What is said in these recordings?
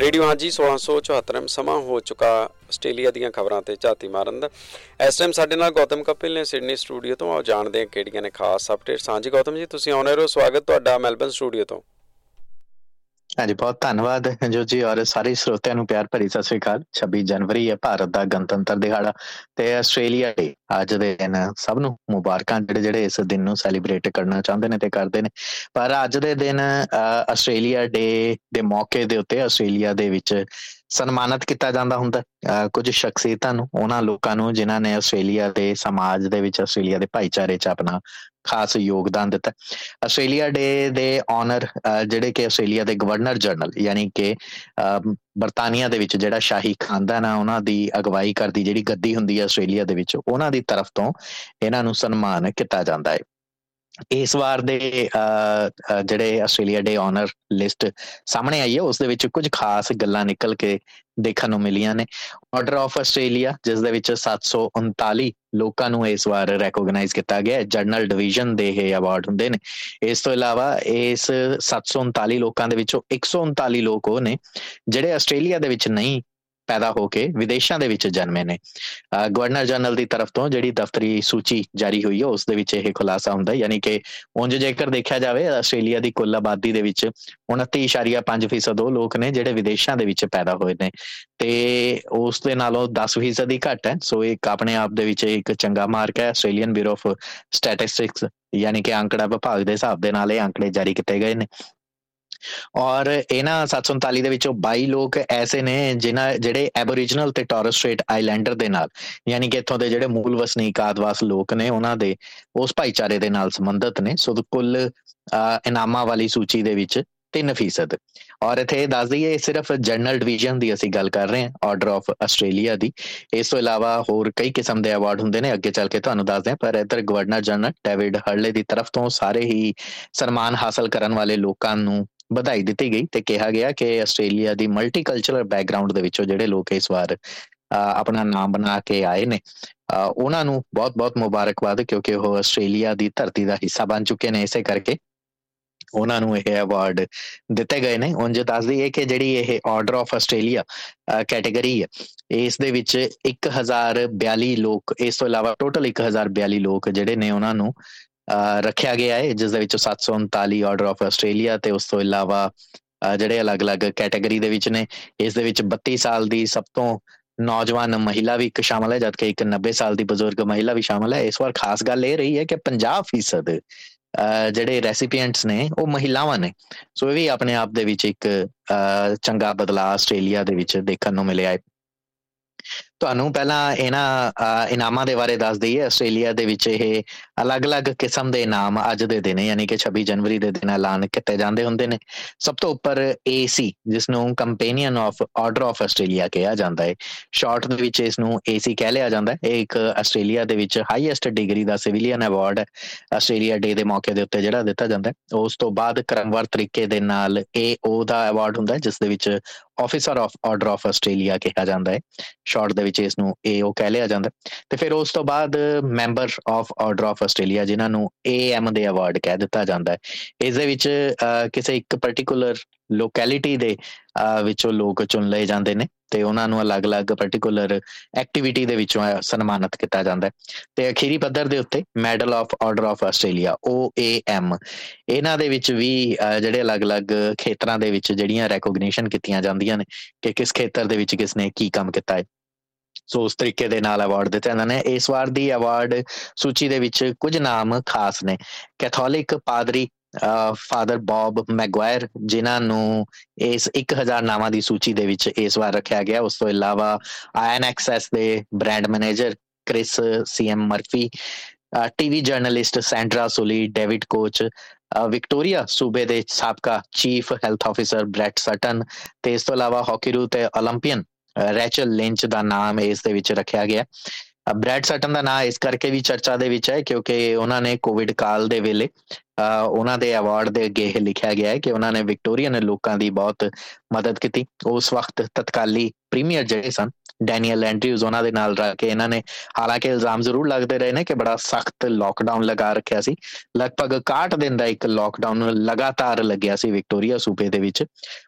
Radio ਹਾਂਜੀ 1674 ਸਮਾਂ ਹੋ ਚੁੱਕਾ ਆਸਟ੍ਰੇਲੀਆ ਦੀਆਂ ਖਬਰਾਂ ਤੇ ਝਾਤੀ ਮਾਰਨ ਦਾ। ਇਸ ਟਾਈਮ ਸਾਡੇ ਨਾਲ ਗੌਤਮ ਕਪਿਲ ਨੇ ਸਿਡਨੀ ਸਟੂਡੀਓ ਤੋਂ। ਆਓ ਜਾਣਦੇ ਹਾਂ ਕਿਹੜੀਆਂ ਨੇ ਖਾਸ ਅਪਡੇਟਸ ਹਾਂਜੀ ਗੌਤਮ ਜੀ, ਤੁਸੀਂ ਆਉਣੇ ਰਹੋ ਸਵਾਗਤ ਤੁਹਾਡਾ ਮੈਲਬਨ ਸਟੂਡੀਓ ਤੋਂ। ਹਾਂਜੀ, ਬਹੁਤ ਧੰਨਵਾਦ ਜੋ ਜੀ ਔਰ ਸਾਰੇ ਸਰੋਤਿਆਂ ਨੂੰ ਪਿਆਰ ਭਰੀ ਸਤਿ ਸ੍ਰੀ ਅਕਾਲ। 26 ਜਨਵਰੀ ਹੈ, ਭਾਰਤ ਦਾ ਗਣਤੰਤਰ ਦਿਹਾੜਾ ਤੇ ਆਸਟ੍ਰੇਲੀਆ ਡੇ ਅੱਜ ਦੇ ਦਿਨ ਸਭ ਨੂੰ ਮੁਬਾਰਕਾਂ ਜਿਹੜੇ ਜਿਹੜੇ ਇਸ ਦਿਨ ਨੂੰ ਸੈਲੀਬ੍ਰੇਟ ਕਰਨਾ ਚਾਹੁੰਦੇ ਨੇ ਤੇ ਕਰਦੇ ਨੇ। ਪਰ ਅੱਜ ਦੇ ਦਿਨ ਆਸਟ੍ਰੇਲੀਆ ਡੇ ਦੇ ਮੌਕੇ ਦੇ ਉੱਤੇ, ਆਸਟ੍ਰੇਲੀਆ ਦੇ ਵਿੱਚ ਸਨਮਾਨਿਤ ਕੀਤਾ ਜਾਂਦਾ ਹੁੰਦਾ। ਕੁਝ ਸ਼ਖਸੀਅਤਾਂ ਨੂੰ, ਉਹਨਾਂ ਲੋਕਾਂ ਨੂੰ ਜਿਨ੍ਹਾਂ ਨੇ ਆਸਟ੍ਰੇਲੀਆ ਦੇ ਸਮਾਜ ਦੇ ਵਿੱਚ, ਆਸਟ੍ਰੇਲੀਆ ਦੇ ਭਾਈਚਾਰੇ 'ਚ ਆਪਣਾ ਖਾਸ ਯੋਗਦਾਨ ਦਿੱਤਾ। ਆਸਟ੍ਰੇਲੀਆ ਡੇ ਦੇ ਆਨਰ ਜਿਹੜੇ ਕਿ ਆਸਟ੍ਰੇਲੀਆ ਦੇ ਗਵਰਨਰ ਜਨਰਲ, ਯਾਨੀ ਕਿ ਬਰਤਾਨੀਆ ਦੇ ਵਿੱਚ ਜਿਹੜਾ ਸ਼ਾਹੀ ਖਾਨਦਾਨ ਆ, ਉਹਨਾਂ ਦੀ ਅਗਵਾਈ ਕਰਦੀ ਜਿਹੜੀ ਗੱਦੀ ਹੁੰਦੀ ਹੈ ਆਸਟ੍ਰੇਲੀਆ ਦੇ ਵਿੱਚ, ਉਹਨਾਂ ਦੀ ਤਰਫ ਤੋਂ ਇਹਨਾਂ ਨੂੰ ਸਨਮਾਨ ਕੀਤਾ ਜਾਂਦਾ ਹੈ। ਇਸ ਵਾਰ ਦੇ ਜਿਹੜੇ ਆਸਟ੍ਰੇਲੀਆ ਡੇ ਆਨਰ ਲਿਸਟ ਸਾਹਮਣੇ ਆਈ ਹੈ, ਉਸ ਦੇ ਵਿੱਚ ਕੁਝ ਖਾਸ ਗੱਲਾਂ ਨਿਕਲ ਕੇ ਦੇਖਣ ਨੂੰ ਮਿਲੀਆਂ ਨੇ। ਆਰਡਰ ਆਫ ਆਸਟ੍ਰੇਲੀਆ ਜਿਸ ਦੇ ਵਿੱਚ 739 ਲੋਕਾਂ ਨੂੰ ਇਸ ਵਾਰ ਰੈਕੋਗਨਾਈਜ਼ ਕੀਤਾ ਗਿਆ ਜਰਨਲ ਡਿਵੀਜ਼ਨ ਦੇ ਇਹ ਅਵਾਰਡ ਹੁੰਦੇ ਨੇ। ਇਸ ਤੋਂ ਇਲਾਵਾ ਇਸ 739 ਲੋਕਾਂ ਦੇ ਵਿੱਚੋਂ 139 ਲੋਕ ਉਹ ਨੇ, ਜਿਹੜੇ ਆਸਟ੍ਰੇਲੀਆ ਦੇ ਵਿੱਚ ਨਹੀਂ ਪੈਦਾ ਹੋ ਕੇ ਵਿਦੇਸ਼ਾਂ ਦੇ ਵਿੱਚ ਜਨਮੇ ਨੇ। ਗਵਰਨਰ ਜਨਰਲ ਦੀ ਤਰਫ ਤੋਂ ਜਿਹੜੀ ਦਫ਼ਤਰੀ ਸੂਚੀ ਜਾਰੀ ਹੋਈ ਹੈ ਉਸ ਦੇ ਵਿੱਚ ਇਹ ਖੁਲਾਸਾ ਹੁੰਦਾ ਹੈ ਯਾਨੀ ਕਿ ਉਂਝ ਜੇਕਰ ਦੇਖਿਆ ਜਾਵੇ, ਆਸਟ੍ਰੇਲੀਆ ਦੀ ਕੁੱਲ ਆਬਾਦੀ ਦੇ ਵਿੱਚ 29.5% ਉਹ ਲੋਕ ਨੇ ਜਿਹੜੇ ਵਿਦੇਸ਼ਾਂ ਦੇ ਵਿੱਚ ਪੈਦਾ ਹੋਏ ਨੇ। ਤੇ ਉਸ ਦੇ ਨਾਲੋਂ 10% ਹੀ ਘੱਟ ਹੈ, ਸੋ ਇੱਕ ਆਪਣੇ ਆਪ ਦੇ ਵਿੱਚ ਇੱਕ ਚੰਗਾ ਮਾਰਕ ਹੈ। ਆਸਟ੍ਰੇਲੀਅਨ ਬਿਊਰੋ ਆਫ ਸਟੈਟਿਸਟਿਕਸ, ਯਾਨੀ ਕਿ ਅੰਕੜਾ ਵਿਭਾਗ ਦੇ ਹਿਸਾਬ ਦੇ ਨਾਲ ਇਹ ਅੰਕੜੇ ਜਾਰੀ ਕੀਤੇ ਗਏ ਨੇ। ਔਰ ਇਹਨਾਂ 739 ਦੇ ਵਿੱਚੋਂ 22 ਲੋਕ ਐਸੇ ਨੇ ਜਿਨ੍ਹਾਂ, ਜਿਹੜੇ ਐਬੋਰੀਜਨਲ ਤੇ ਟੋਰਸ ਸਟ੍ਰੇਟ ਆਈਲੈਂਡਰ ਦੇ ਨਾਲ, ਯਾਨੀ ਕਿ ਇੱਥੋਂ ਦੇ ਜਿਹੜੇ ਮੂਲ ਵਸਨੀਕ ਆਦਵਾਸ ਲੋਕ ਨੇ ਉਹਨਾਂ ਦੇ, ਉਸ ਭਾਈਚਾਰੇ ਦੇ ਨਾਲ ਸੰਬੰਧਿਤ ਨੇ। ਸੋ ਕੁੱਲ ਇਨਾਮਾਂ ਵਾਲੀ ਸੂਚੀ ਦੇ ਵਿੱਚ 3% ਔਰ ਇਥੇ ਦੱਸ ਦਈਏ ਸਿਰਫ ਜਨਰਲ ਡਿਵੀਜ਼ਨ ਦੀ ਅਸੀਂ ਗੱਲ ਕਰ ਰਹੇ ਹਾਂ ਆਰਡਰ ਆਫ ਆਸਟ੍ਰੇਲੀਆ ਦੀ। ਇਸ ਤੋਂ ਇਲਾਵਾ ਹੋਰ ਕਈ ਕਿਸਮ ਦੇ ਅਵਾਰਡ ਹੁੰਦੇ ਨੇ, ਅੱਗੇ ਚੱਲ ਕੇ ਤੁਹਾਨੂੰ ਦੱਸਦੇ ਹਾਂ ਪਰ ਇਧਰ ਗਵਰਨਰ ਜਨਰਲ ਡੇਵਿਡ ਹਰਲੇ ਦੀ ਤਰਫ ਤੋਂ ਸਾਰੇ ਹੀ ਸਨਮਾਨ ਹਾਸਲ ਕਰਨ ਵਾਲੇ ਲੋਕਾਂ ਨੂੰ ਵਧਾਈ ਦਿੱਤੀ ਗਈ ਤੇ ਕਿਹਾ ਗਿਆ ਕਿ ਆਸਟ੍ਰੇਲੀਆ ਦੀ ਮਲਟੀਕਲਚਰਲ ਬੈਕਗ੍ਰਾਉਂਡ ਦੇ ਵਿੱਚੋਂ ਜਿਹੜੇ ਲੋਕ ਇਸ ਵਾਰ ਆਪਣਾ ਨਾਮ ਬਣਾ ਕੇ ਆਏ ਨੇ ਉਹਨਾਂ ਨੂੰ ਬਹੁਤ-ਬਹੁਤ ਮੁਬਾਰਕਬਾਦ ਕਿਉਂਕਿ ਉਹ ਆਸਟ੍ਰੇਲੀਆ ਦੀ ਧਰਤੀ ਦਾ ਹਿੱਸਾ ਬਣ ਚੁੱਕੇ ਨੇ ਇਸੇ ਕਰਕੇ। ਉਹਨਾਂ ਨੂੰ ਇਹ ਅਵਾਰਡ ਦਿੱਤੇ ਗਏ ਨੇ। ਉਂਝ ਦੱਸਦੀ ਹੈ ਕਿ ਜਿਹੜੀ ਇਹ ਆਰਡਰ ਆਫ ਆਸਟ੍ਰੇਲੀਆ ਕੈਟਾਗਰੀ ਹੈ, ਇਸ ਦੇ ਵਿੱਚ 1042 ਲੋਕ, ਇਸ ਤੋਂ ਇਲਾਵਾ ਟੋਟਲ 1042 ਲੋਕ ਜਿਹੜੇ ਨੇ ਉਹਨਾਂ ਨੂੰ ਰੱਖਿਆ ਗਿਆ ਹੈ, ਜਿਸ ਦੇ ਵਿੱਚ 739 ਆਰਡਰ ਆਫ ਆਸਟ੍ਰੇਲੀਆ ਤੇ ਉਸ ਤੋਂ ਇਲਾਵਾ ਜਿਹੜੇ ਅਲੱਗ-ਅਲੱਗ ਕੈਟਾਗਰੀ ਦੇ ਵਿੱਚ ਨੇ, ਇਸ ਦੇ ਵਿੱਚ 32 ਸਾਲ ਦੀ ਸਭ ਤੋਂ ਨੌਜਵਾਨ ਮਹਿਲਾ ਵੀ ਇੱਕ ਸ਼ਾਮਲ ਹੈ, ਜਦਕਿ ਇੱਕ 90 ਸਾਲ ਦੀ ਬਜ਼ੁਰਗ ਮਹਿਲਾ ਵੀ ਸ਼ਾਮਲ ਹੈ। ਇਸ ਵਾਰ ਖਾਸ ਗੱਲ ਇਹ ਰਹੀ ਹੈ ਕਿ 50% ਜਿਹੜੇ ਰੈਸੀਪੀਐਂਟਸ ਨੇ, ਉਹ ਮਹਿਲਾਵਾਂ ਨੇ। ਸੋ ਇਹ ਵੀ ਆਪਣੇ ਆਪ ਦੇ ਵਿੱਚ ਇੱਕ ਚੰਗਾ ਬਦਲਾਅ ਆਸਟ੍ਰੇਲੀਆ ਦੇ ਵਿੱਚ ਦੇਖਣ ਨੂੰ ਮਿਲਿਆ ਹੈ। ਤੁਹਾਨੂੰ ਪਹਿਲਾਂ ਇਹਨਾਂ ਇਨਾਮਾਂ ਦੇ ਬਾਰੇ ਦੱਸ ਦਈਏ। ਆਸਟ੍ਰੇਲੀਆ ਦੇ ਵਿੱਚ ਇਹ ਅਲੱਗ-ਅਲੱਗ ਕਿਸਮ ਦੇ ਇਨਾਮ ਅੱਜ ਦੇ ਦਿਨ ਯਾਨੀ ਕਿ 26 ਜਨਵਰੀ ਦੇ ਦਿਨ ਐਲਾਨ ਕੀਤੇ ਜਾਂਦੇ ਹੁੰਦੇ ਨੇ। ਸਭ ਤੋਂ ਉੱਪਰ AC ਜਿਸ ਨੂੰ companion of order of Australia ਕਿਹਾ ਜਾਂਦਾ ਹੈ। ਸ਼ਾਰਟ ਦੇ ਵਿੱਚ ਇਸ ਨੂੰ AC ਕਹਿ ਲਿਆ ਜਾਂਦਾ ਹੈ। ਇਹ ਇੱਕ ਆਸਟ੍ਰੇਲੀਆ ਦੇ ਵਿੱਚ ਹਾਈਐਸਟ ਡਿਗਰੀ ਦਾ ਸਿਵਿਲੀਅਨ ਅਵਾਰਡ ਹੈ ਆਸਟ੍ਰੇਲੀਆ ਡੇ ਦੇ ਮੌਕੇ ਦੇ ਉੱਤੇ ਜਿਹੜਾ ਦਿੱਤਾ ਜਾਂਦਾ ਹੈ। ਉਸ ਤੋਂ ਬਾਅਦ ਕ੍ਰਮਵਾਰ ਤਰੀਕੇ ਦੇ ਨਾਲ AO ਦਾ ਅਵਾਰਡ ਹੁੰਦਾ ਹੈ, ਜਿਸ ਦੇ ਵਿੱਚ officer of order of Australia ਕਿਹਾ ਜਾਂਦਾ ਹੈ। ਸ਼ਾਰਟ ਦੇ ਵਿੱਚ ਇਸ ਨੂੰ ਏਓ ਕਹਿ ਲਿਆ ਜਾਂਦਾ ਤੇ ਫਿਰ ਉਸ ਤੋਂ ਬਾਅਦ member of order of Australia, ਜਿਨ੍ਹਾਂ ਨੂੰ ਏਐਮ ਦੇ ਅਵਾਰਡ ਕਹਿ ਦਿੱਤਾ ਜਾਂਦਾ ਹੈ। ਇਸ ਦੇ ਵਿੱਚ ਕਿਸੇ ਇੱਕ ਪਾਰਟਿਕੂਲਰ ਲੋਕੈਲਿਟੀ ਦੇ ਵਿੱਚੋਂ ਲੋਕ ਚੁਣ ਲਏ ਜਾਂਦੇ ਨੇ ਤੇ ਉਹਨਾਂ ਨੂੰ ਅਲੱਗ-ਅਲੱਗ ਪਾਰਟਿਕੂਲਰ ਐਕਟੀਵਿਟੀ ਦੇ ਵਿੱਚੋਂ ਸਨਮਾਨਿਤ ਕੀਤਾ ਜਾਂਦਾ ਤੇ ਅਖੀਰੀ ਪੱਧਰ ਦੇ ਉੱਤੇ medal of order of Australia OAM ਇਹਨਾਂ ਦੇ ਵਿੱਚ ਵੀ ਜਿਹੜੇ ਅਲੱਗ-ਅਲੱਗ ਖੇਤਰਾਂ ਦੇ ਵਿੱਚ ਜਿਹੜੀਆਂ ਰੈਕੋਗਨੀਸ਼ਨ ਕੀਤੀਆਂ ਜਾਂਦੀਆਂ ਨੇ ਕਿ ਕਿਸ ਖੇਤਰ ਦੇ ਵਿੱਚ ਕਿਸ ਨੇ ਕੀ ਕੰਮ ਕੀਤਾ ਹੈ। ਸੋ ਉਸ ਤਰੀਕੇ ਦੇ ਨਾਲ ਅਵਾਰਡ ਦਿੱਤੇ ਇਹਨਾਂ ਨੇ। ਇਸ ਵਾਰ ਦੀ ਅਵਾਰਡ ਸੂਚੀ ਦੇ ਵਿੱਚ ਕੁਝ ਨਾਮ ਖਾਸ ਨੇ। ਕੈਥੋਲਿਕ ਪਾਦਰੀ ਫਾਦਰ ਬੌਬ ਮੈਗਵਾਇਰ, ਜਿਨ੍ਹਾਂ ਨੂੰ ਇਸ 1000 ਨਾਵਾਂ ਦੀ ਸੂਚੀ ਦੇ ਵਿੱਚ ਇਸ ਵਾਰ ਰੱਖਿਆ ਗਿਆ। ਉਸ ਤੋਂ ਇਲਾਵਾ ਆਇਨ ਐਕਸੈਸ ਦੇ brand manager Chris CM Murphy TV journalist Sandra Sully, David Koch Victoria ਸੂਬੇ ਦੇ ਸਾਬਕਾ chief health officer Brett Sutton ਤੇ ਇਸ ਤੋਂ ਇਲਾਵਾ ਹਾਕੀ ਰੂ ਤੇ 올림픽ੀਅਨ ਰੈਚਲ ਲਿੰਚ ਦਾ ਨਾਮ ਇਸ ਦੇ ਵਿੱਚ ਰੱਖਿਆ ਗਿਆ। ਬ੍ਰੈਡ ਸਟਨ ਦਾ ਨਾਮ ਇਸ ਕਰਕੇ ਵੀ ਚਰਚਾ ਦੇ ਵਿੱਚ ਹੈ ਕਿਉਂਕਿ ਉਹਨਾਂ ਨੇ ਕੋਵਿਡ ਕਾਲ ਦੇ ਵੇਲੇ ਉਹਨਾਂ ਦੇ ਅਵਾਰਡ ਦੇ ਅੱਗੇ ਇਹ ਲਿਖਿਆ ਗਿਆ ਹੈ ਕਿ ਉਹਨਾਂ ਨੇ ਵਿਕਟੋਰੀਅਨ ਲੋਕਾਂ ਦੀ ਬਹੁਤ ਮਦਦ ਕੀਤੀ। ਉਸ ਵਕਤ ਤਤਕਾਲੀ ਪ੍ਰੀਮੀਅਰ ਜਿਹੜੇ ਸਨ ਡੈਨੀਅਲ ਐਂਡਰਿਊਜ਼ ਉਹਨਾਂ ਦੇ ਨਾਲ ਰਹਿ ਕੇ ਇਹਨਾਂ ਨੇ ਹਾਲਾਂਕਿ ਇਲਜ਼ਾਮ ਜ਼ਰੂਰ ਲੱਗਦੇ ਰਹੇ ਨੇ ਕਿ ਬੜਾ ਸਖਤ ਲਾਕਡਾਊਨ ਲਗਾ ਰੱਖਿਆ ਸੀ। ਲਗਭਗ 61 ਦਿਨ ਦਾ ਇੱਕ ਲਾਕਡਾਊਨ ਲਗਾਤਾਰ ਲੱਗਿਆ ਸੀ ਵਿਕਟੋਰੀਆ ਸੂਬੇ ਦੇ ਵਿੱਚ।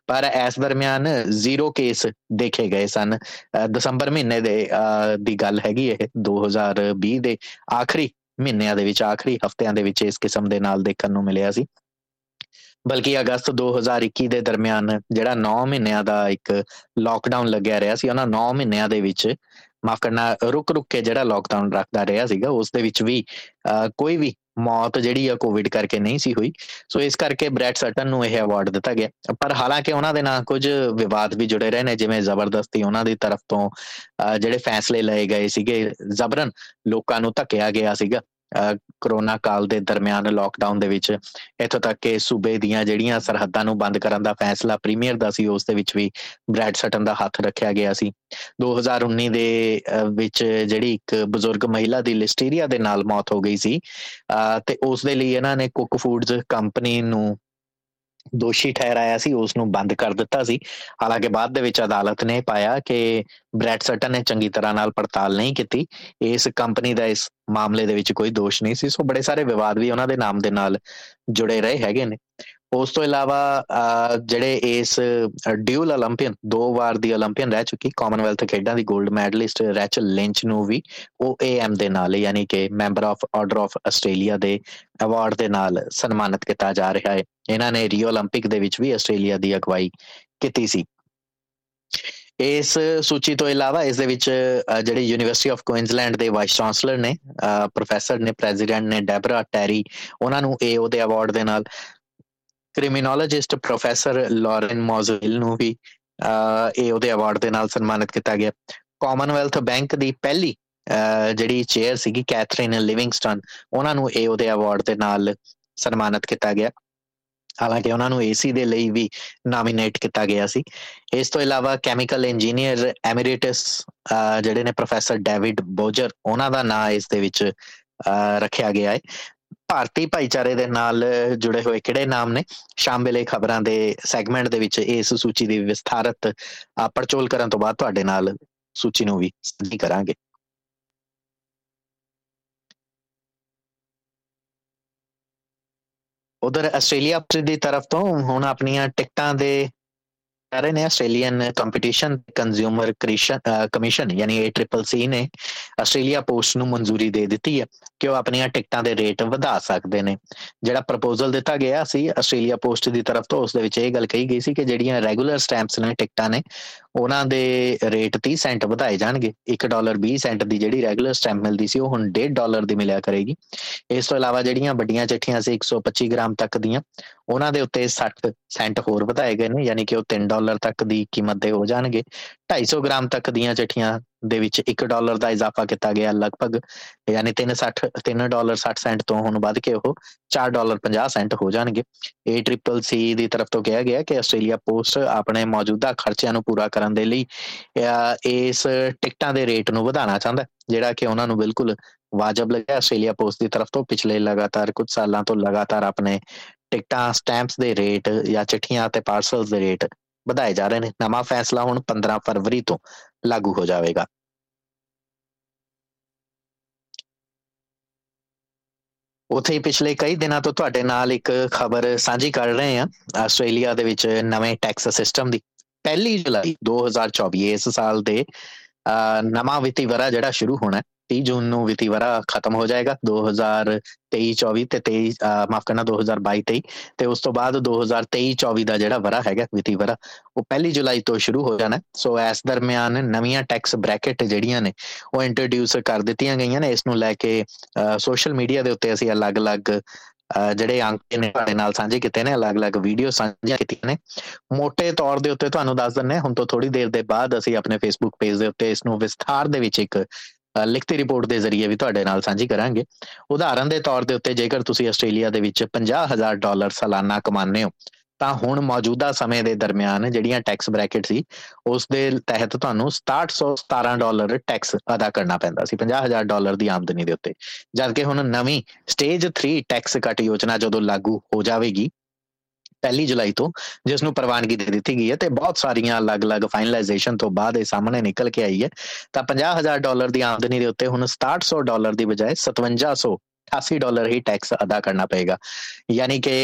ਪਰ ਇਸ ਦਰਮਿਆਨ ਜ਼ੀਰੋ ਕੇਸ ਦੇਖੇ ਗਏ ਸਨ। ਦਸੰਬਰ ਮਹੀਨੇ ਦੇ ਦੀ ਗੱਲ ਹੈਗੀ ਇਹ 2020 ਦੇ ਆਖਰੀ ਮਹੀਨਿਆਂ ਦੇ ਵਿੱਚ, ਆਖਰੀ ਹਫ਼ਤਿਆਂ ਦੇ ਵਿੱਚ ਇਸ ਕਿਸਮ ਦੇ ਨਾਲ ਦੇਖਣ ਨੂੰ ਮਿਲਿਆ ਸੀ। ਬਲਕਿ ਅਗਸਤ 2021 ਦੇ ਦਰਮਿਆਨ ਜਿਹੜਾ 9 ਮਹੀਨਿਆਂ ਦਾ ਇੱਕ ਲਾਕਡਾਊਨ ਲੱਗਿਆ ਰਿਹਾ ਸੀ, ਉਹਨਾਂ 9 ਮਹੀਨਿਆਂ ਦੇ ਵਿੱਚ ਮਾਫ ਕਰਨਾ ਰੁਕ ਰੁਕ ਕੇ ਜਿਹੜਾ ਲਾਕਡਾਊਨ ਰੱਖਦਾ ਰਿਹਾ ਸੀਗਾ, ਉਸ ਦੇ ਵਿੱਚ ਵੀ ਕੋਈ ਵੀ ਮੌਤ ਜਿਹੜੀ ਆ ਕੋਵਿਡ ਕਰਕੇ ਨਹੀਂ ਸੀ ਹੋਈ। ਸੋ ਇਸ ਕਰਕੇ ਬ੍ਰੈਡ ਸਟਨ ਨੂੰ ਇਹ ਅਵਾਰਡ ਦਿੱਤਾ ਗਿਆ। ਪਰ ਹਾਲਾਂਕਿ ਉਹਨਾਂ ਦੇ ਨਾਲ ਕੁਝ ਵਿਵਾਦ ਵੀ ਜੁੜੇ ਰਹੇ ਨੇ, ਜਿਵੇਂ ਜ਼ਬਰਦਸਤੀ ਉਹਨਾਂ ਦੀ ਤਰਫ ਤੋਂ ਜਿਹੜੇ ਫੈਸਲੇ ਲਏ ਗਏ ਸੀਗੇ, ਜ਼ਬਰਨ ਲੋਕਾਂ ਨੂੰ ਧੱਕਿਆ ਗਿਆ ਸੀਗਾ। ਕਰੋਨਾ ਕਾਲ ਦੇ ਦਰਮਿਆਨ ਲਾਕਡਾਊਨ ਦੇ ਵਿੱਚ ਇੱਥੋਂ ਤੱਕ ਕਿ ਸੂਬੇ ਦੀਆਂ ਜਿਹੜੀਆਂ ਸਰਹੱਦਾਂ ਨੂੰ ਬੰਦ ਕਰਨ ਦਾ ਫੈਸਲਾ ਪ੍ਰੀਮੀਅਰ ਦਾ ਸੀ, ਉਸ ਦੇ ਵਿੱਚ ਵੀ ਬ੍ਰੈਡ ਸਟਨ ਦਾ ਹੱਥ ਰੱਖਿਆ ਗਿਆ ਸੀ। 2019 ਦੇ ਵਿੱਚ ਜਿਹੜੀ ਇੱਕ ਬਜ਼ੁਰਗ ਮਹਿਲਾ ਦੀ ਲਿਸਟੀਰੀਆ ਦੇ ਨਾਲ ਮੌਤ ਹੋ ਗਈ ਸੀ। ਤੇ ਉਸ ਦੇ ਲਈ ਇਹਨਾਂ ਨੇ ਕੁੱਕ ਫੂਡਸ ਕੰਪਨੀ ਨੂੰ ਦੋਸ਼ੀ ਠਹਿਰਾਇਆ ਸੀ ਉਸ ਨੂੰ ਬੰਦ ਕਰ ਦਿੱਤਾ ਸੀ। ਹਾਲਾਂਕਿ ਬਾਅਦ ਦੇ ਵਿੱਚ ਅਦਾਲਤ ਨੇ ਪਾਇਆ ਕਿ ਬ੍ਰੈਡ ਸਟਨ ਨੇ ਚੰਗੀ ਤਰ੍ਹਾਂ ਨਾਲ ਪੜਤਾਲ ਨਹੀਂ ਕੀਤੀ। ਇਸ ਕੰਪਨੀ ਦਾ ਇਸ ਮਾਮਲੇ ਦੇ ਵਿੱਚ ਕੋਈ ਦੋਸ਼ ਨਹੀਂ ਸੀ। ਸੋ ਬੜੇ ਸਾਰੇ ਵਿਵਾਦ ਵੀ ਉਹਨਾਂ ਦੇ ਨਾਮ ਦੇ ਨਾਲ ਜੁੜੇ ਰਹੇ ਹੈਗੇ ਨੇ। ਉਸ ਤੋਂ ਇਲਾਵਾ ਜਿਹੜੇ ਇਸ ਡਿਊਲ 올림픽ਨ ਦੋ ਵਾਰ ਦੀ 올림픽ਨ ਰਹਿ ਚੁੱਕੀ ਕਾਮਨਵੈਲਥ ਖੇਡਾਂ ਦੀ 골ਡ ਮੈਡਲਿਸਟ ਰੈਚਲ ਲਿੰਚ ਨੂੰ ਵੀ, ਉਹ ਏਐਮ ਦੇ ਨਾਲ, ਯਾਨੀ ਕਿ member of order of Australia ਦੇ ਅਵਾਰਡ ਦੇ ਨਾਲ ਸਨਮਾਨਿਤ ਕੀਤਾ ਜਾ ਰਿਹਾ ਹੈ। ਇਹਨਾਂ ਨੇ ਰੀਓ 올림픽 ਦੇ ਵਿੱਚ ਵੀ ਆਸਟ੍ਰੇਲੀਆ ਦੀ ਅਗਵਾਈ ਕੀਤੀ ਸੀ। ਇਸ ਸੂਚੀ ਤੋਂ ਇਲਾਵਾ, ਇਸ ਦੇ ਵਿੱਚ ਜਿਹੜੇ ਯੂਨੀਵਰਸਿਟੀ ਆਫ ਕੁਇਨਜ਼ਲੈਂਡ ਦੇ ਵਾਈਸ ਚਾਂਸਲਰ ਨੇ ਪ੍ਰੋਫੈਸਰ ਨੇ ਪ੍ਰੈਜ਼ੀਡੈਂਟ ਨੇ ਡੈਬਰਾ ਟੈਰੀ ਉਹਨਾਂ ਨੂੰ ਏਓ ਦੇ ਅਵਾਰਡ ਦੇ ਨਾਲ ਕ੍ਰਿਮੀਨੋਲੋਜਿਸਟ ਪ੍ਰੋਫੈਸਰ ਲਾਰੈਨ ਮੋਜ਼ਿਲ ਨੂੰ ਵੀ ਏਓ ਦੇ ਅਵਾਰਡ ਦੇ ਨਾਲ ਸਨਮਾਨਿਤ ਕੀਤਾ ਗਿਆ। ਕਾਮਨਵੈਲਥ ਬੈਂਕ ਦੀ ਪਹਿਲੀ ਜਿਹੜੀ ਚੇਅਰ ਸੀਗੀ ਕੈਥਰੀਨ ਲਿਵਿੰਗਸਟਨ ਉਹਨਾਂ ਨੂੰ ਏਓ ਦੇ ਅਵਾਰਡ ਦੇ ਨਾਲ ਸਨਮਾਨਿਤ ਕੀਤਾ ਗਿਆ। ਹਾਲਾਂਕਿ ਉਹਨਾਂ ਨੂੰ ਏਸੀ ਦੇ ਲਈ ਵੀ ਨਾਮੀਨੇਟ ਕੀਤਾ ਗਿਆ ਸੀ। ਇਸ ਤੋਂ ਇਲਾਵਾ ਕੈਮੀਕਲ ਇੰਜੀਨੀਅਰ ਐਮੀਰੇਟਸ ਜਿਹੜੇ ਨੇ ਪ੍ਰੋਫੈਸਰ ਡੇਵਿਡ ਬੋਜਰ ਉਹਨਾਂ ਦਾ ਨਾਮ ਇਸ ਦੇ ਵਿੱਚ ਰੱਖਿਆ ਗਿਆ ਹੈ। ਭਾਰਤੀ ਭਾਈਚਾਰੇ ਦੇ ਨਾਲ ਜੁੜੇ ਹੋਏ ਕਿਹੜੇ ਨਾਮ ਨੇ? ਸ਼ਾਮ ਵੇਲੇ ਖਬਰਾਂ ਦੇ ਸੈਗਮੈਂਟ ਦੇ ਵਿੱਚ ਇਸ ਸੂਚੀ ਦੀ ਵਿਸਥਾਰਤ ਪੜਚੋਲ ਕਰਨ ਤੋਂ ਬਾਅਦ ਤੁਹਾਡੇ ਨਾਲ ਸੂਚੀ ਨੂੰ ਵੀ ਸਾਂਝੀ ਕਰਾਂਗੇ। ਉਧਰ ਆਸਟ੍ਰੇਲੀਆ ਦੀ ਤਰਫ ਤੋਂ ਹੁਣ ਆਪਣੀਆਂ ਟਿਕਟਾਂ ਦੇ ਕਰ ਰਹੇ ਨੇ ਆਸਟ੍ਰੇਲੀਅਨ ਕੰਪੀਟੀਸ਼ਨ ਕੰਜ਼ਿਊਮਰ ਕਮਿਸ਼ਨ ਯਾਨੀ ACCC ਨੇ ਆਸਟ੍ਰੇਲੀਆ ਪੋਸਟ ਨੂੰ ਮਨਜ਼ੂਰੀ ਦੇ ਦਿੱਤੀ ਹੈ ਕਿ ਉਹ ਆਪਣੀਆਂ ਟਿਕਟਾਂ ਦੇ ਰੇਟ ਵਧਾ ਸਕਦੇ ਨੇ। ਜਿਹੜਾ ਪ੍ਰਪੋਜ਼ਲ ਦਿੱਤਾ ਗਿਆ ਸੀ, ਆਸਟ੍ਰੇਲੀਆ ਪੋਸਟ ਦੀ ਤਰਫ ਤੋਂ, ਉਸ ਦੇ ਵਿੱਚ ਇਹ ਗੱਲ ਕਹੀ ਗਈ ਸੀ ਕਿ ਜਿਹੜੀਆਂ ਰੈਗੂਲਰ ਸਟੈਂਪਸ ਨੇ, ਟਿਕਟਾਂ ਨੇ ਉਹਨਾਂ ਦੇ ਰੇਟ 30 ਸੈਂਟ ਵਧਾਏ ਜਾਣਗੇ। 1 ਡਾਲਰ 20 ਸੈਂਟ ਦੀ ਜਿਹੜੀ ਰੈਗੂਲਰ ਸਟੈਂਪ ਮਿਲਦੀ ਸੀ, ਉਹ ਹੁਣ 1.5 ਡਾਲਰ ਦੀ ਮਿਲਿਆ ਕਰੇਗੀ। ਇਸ ਤੋਂ ਇਲਾਵਾ ਜਿਹੜੀਆਂ ਵੱਡੀਆਂ ਚਿੱਠੀਆਂ ਸੀ 125 ਗ੍ਰਾਮ ਤੱਕ ਦੀਆਂ, ਉਹਨਾਂ ਦੇ ਉੱਤੇ 60 ਸੈਂਟ ਹੋਰ ਵਧਾਏ ਗਏ ਨੇ, ਯਾਨੀ ਕਿ ਉਹ 3 ਡਾਲਰ ਤੱਕ ਦੀ ਕੀਮਤ ਦੇ ਹੋ ਜਾਣਗੇ। 250 ਗ੍ਰਾਮ ਤੱਕ ਦੀਆਂ ਚਿੱਠੀਆਂ ਦੇ ਵਿੱਚ 1 ਡਾਲਰ ਦਾ ਇਜ਼ਾਫਾ ਕੀਤਾ ਗਿਆ ਲਗਭਗ, ਯਾਨੀ 360 3 ਡਾਲਰ 60 ਸੈਂਟ ਤੋਂ ਹੁਣ ਵੱਧ ਕੇ ਉਹ 4 ਡਾਲਰ 50 ਸੈਂਟ ਹੋ ਜਾਣਗੇ। ਇਹ ਟ੍ਰਿਪਲ ਸੀ ਦੀ ਤਰਫ ਤੋਂ ਕਿਹਾ ਗਿਆ ਕਿ ਆਸਟ੍ਰੇਲੀਆ ਪੋਸਟ ਆਪਣੇ ਮੌਜੂਦਾ ਖਰਚਿਆਂ ਨੂੰ ਪੂਰਾ ਕਰਨ ਦੇ ਲਈ ਇਸ ਟਿਕਟਾਂ ਦੇ ਰੇਟ ਨੂੰ ਵਧਾਉਣਾ ਚਾਹੁੰਦਾ ਜਿਹੜਾ ਕਿ ਉਹਨਾਂ ਨੂੰ ਬਿਲਕੁਲ ਵਾਜਬ ਲੱਗਿਆ। ਆਸਟ੍ਰੇਲੀਆ ਪੋਸਟ ਦੀ ਤਰਫ ਤੋਂ ਪਿਛਲੇ ਲਗਾਤਾਰ ਕੁਝ ਸਾਲਾਂ ਤੋਂ ਲਗਾਤਾਰ ਆਪਣੇ ਟਿਕਟਾਂ, ਸਟੈਂਪਸ ਦੇ ਰੇਟ ਜਾਂ ਚਿੱਠੀਆਂ ਤੇ ਪਾਰਸਲਸ ਦੇ ਰੇਟ ਵਧਾਏ ਜਾ ਰਹੇ ਨੇ। ਨਵਾਂ ਫੈਸਲਾ ਹੁਣ 15 ਫਰਵਰੀ ਤੋਂ ਲਾਗੂ ਹੋ ਜਾਵੇਗਾ। ਉਥੇ ਹੀ ਪਿਛਲੇ ਕਈ ਦਿਨਾਂ ਤੋਂ ਤੁਹਾਡੇ ਨਾਲ ਇੱਕ ਖਬਰ ਸਾਂਝੀ ਕਰ ਰਹੇ ਹਾਂ। ਆਸਟ੍ਰੇਲੀਆ ਦੇ ਵਿੱਚ ਨਵੇਂ ਟੈਕਸ ਸਿਸਟਮ ਦੀ ਪਹਿਲੀ ਜੁਲਾਈ 2024 ਇਸ ਸਾਲ ਦੇ ਨਵਾਂ ਵਿੱਤੀ ਵਰਾ ਜਿਹੜਾ ਸ਼ੁਰੂ ਹੋਣਾ 30 ਜੂਨ ਨੂੰ ਵਿੱਤੀ ਵਰਾ ਖਤਮ ਹੋ ਜਾਏਗਾ 2023 24 ਤੇ 23 ਮਾਫ ਕਰਨਾ 2022 23 ਤੇ ਉਸ ਤੋਂ ਬਾਅਦ 2023 24 ਦਾ ਜਿਹੜਾ ਵਰਾ ਹੈਗਾ ਵਿੱਤੀ ਵਰਾ ਉਹ ਪਹਿਲੀ ਜੁਲਾਈ ਤੋਂ ਸ਼ੁਰੂ ਹੋ ਜਾਣਾ ਸੋ ਇਸ ਦਰਮਿਆਨ ਨਵੀਆਂ ਟੈਕਸ ਬ੍ਰੈਕਟ ਜਿਹੜੀਆਂ ਨੇ ਉਹ ਇੰਟਰੋਡਿਊਸ ਕਰ ਦਿੱਤੀਆਂ ਗਈਆਂ ਨੇ ਇਸ ਨੂੰ ਲੈ ਕੇ ਸੋਸ਼ਲ ਮੀਡੀਆ ਦੇ ਉੱਤੇ ਅਸੀਂ ਅਲੱਗ-ਅਲੱਗ ਜਿਹੜੇ ਅੰਕ ਨੇ ਤੁਹਾਡੇ ਨਾਲ ਸਾਂਝੇ ਕੀਤੇ ਨੇ ਅਲੱਗ-ਅਲੱਗ ਵੀਡੀਓ ਸਾਂਝੀਆਂ ਕੀਤੀਆਂ ਨੇ ਮੋٹے ਤੌਰ ਦੇ ਉੱਤੇ ਤੁਹਾਨੂੰ ਦੱਸ ਦਿੰਨੇ ਹੁਣ ਤੋਂ ਥੋੜੀ ਦੇਰ ਦੇ ਬਾਅਦ ਅਸੀਂ ਆਪਣੇ ਫੇਸਬੁੱਕ ਪੇਜ ਦੇ ਉੱਤੇ ਇਸ ਨੂੰ ਵਿਸਥਾਰ ਦੇ ਵਿੱਚ ਇੱਕ ਲਿਖਤੀ ਰਿਪੋਰਟ ਦੇ ਜ਼ਰੀਏ ਵੀ ਤੁਹਾਡੇ ਨਾਲ ਸਾਂਝੀ ਕਰਾਂਗੇ। ਉਦਾਹਰਨ ਦੇ ਤੌਰ ਦੇ ਉੱਤੇ ਜੇਕਰ ਤੁਸੀਂ ਆਸਟ੍ਰੇਲੀਆ ਦੇ ਵਿੱਚ 50000 ਡਾਲਰ ਸਾਲਾਨਾ ਕਮਾਉਂਦੇ ਹੋ, ਤਾਂ ਹੁਣ ਮੌਜੂਦਾ ਸਮੇਂ ਦੇ ਦਰਮਿਆਨ ਜਿਹੜੀਆਂ ਟੈਕਸ ਬ੍ਰੈਕਟ ਸੀ, ਉਸ ਦੇ ਤਹਿਤ ਤੁਹਾਨੂੰ 6717 ਡਾਲਰ ਟੈਕਸ ਅਦਾ ਕਰਨਾ ਪੈਂਦਾ ਸੀ 50000 ਡਾਲਰ ਦੀ ਆਮਦਨੀ ਦੇ ਉੱਤੇ। ਜਦ ਕਿ ਹੁਣ ਨਵੀਂ ਸਟੇਜ 3 ਟੈਕਸ ਕੱਟ ਯੋਜਨਾ ਜਦੋਂ ਲਾਗੂ ਹੋ ਜਾਵੇਗੀ ਪਹਿਲੀ ਜੁਲਾਈ ਤੋਂ ਜਿਸ ਨੂੰ ਪ੍ਰਵਾਨਗੀ ਦੇ ਦਿੱਤੀ ਗਈ ਹੈ ਤੇ ਬਹੁਤ ਸਾਰੀਆਂ ਅਲੱਗ-ਅਲੱਗ ਫਾਈਨਲਾਈਜੇਸ਼ਨ ਤੋਂ ਬਾਅਦ ਇਹ ਸਾਹਮਣੇ ਨਿਕਲ ਕੇ ਆਈ ਹੈ। ਤਾਂ 50000 ਡਾਲਰ ਦੀ ਆਮਦਨੀ ਦੇ ਉੱਤੇ ਹੁਣ 6700 ਡਾਲਰ ਦੀ ਬਜਾਏ 5700 88 ਡਾਲਰ ਹੀ ਟੈਕਸ ਅਦਾ ਕਰਨਾ ਪਏਗਾ। ਯਾਨੀ ਕਿ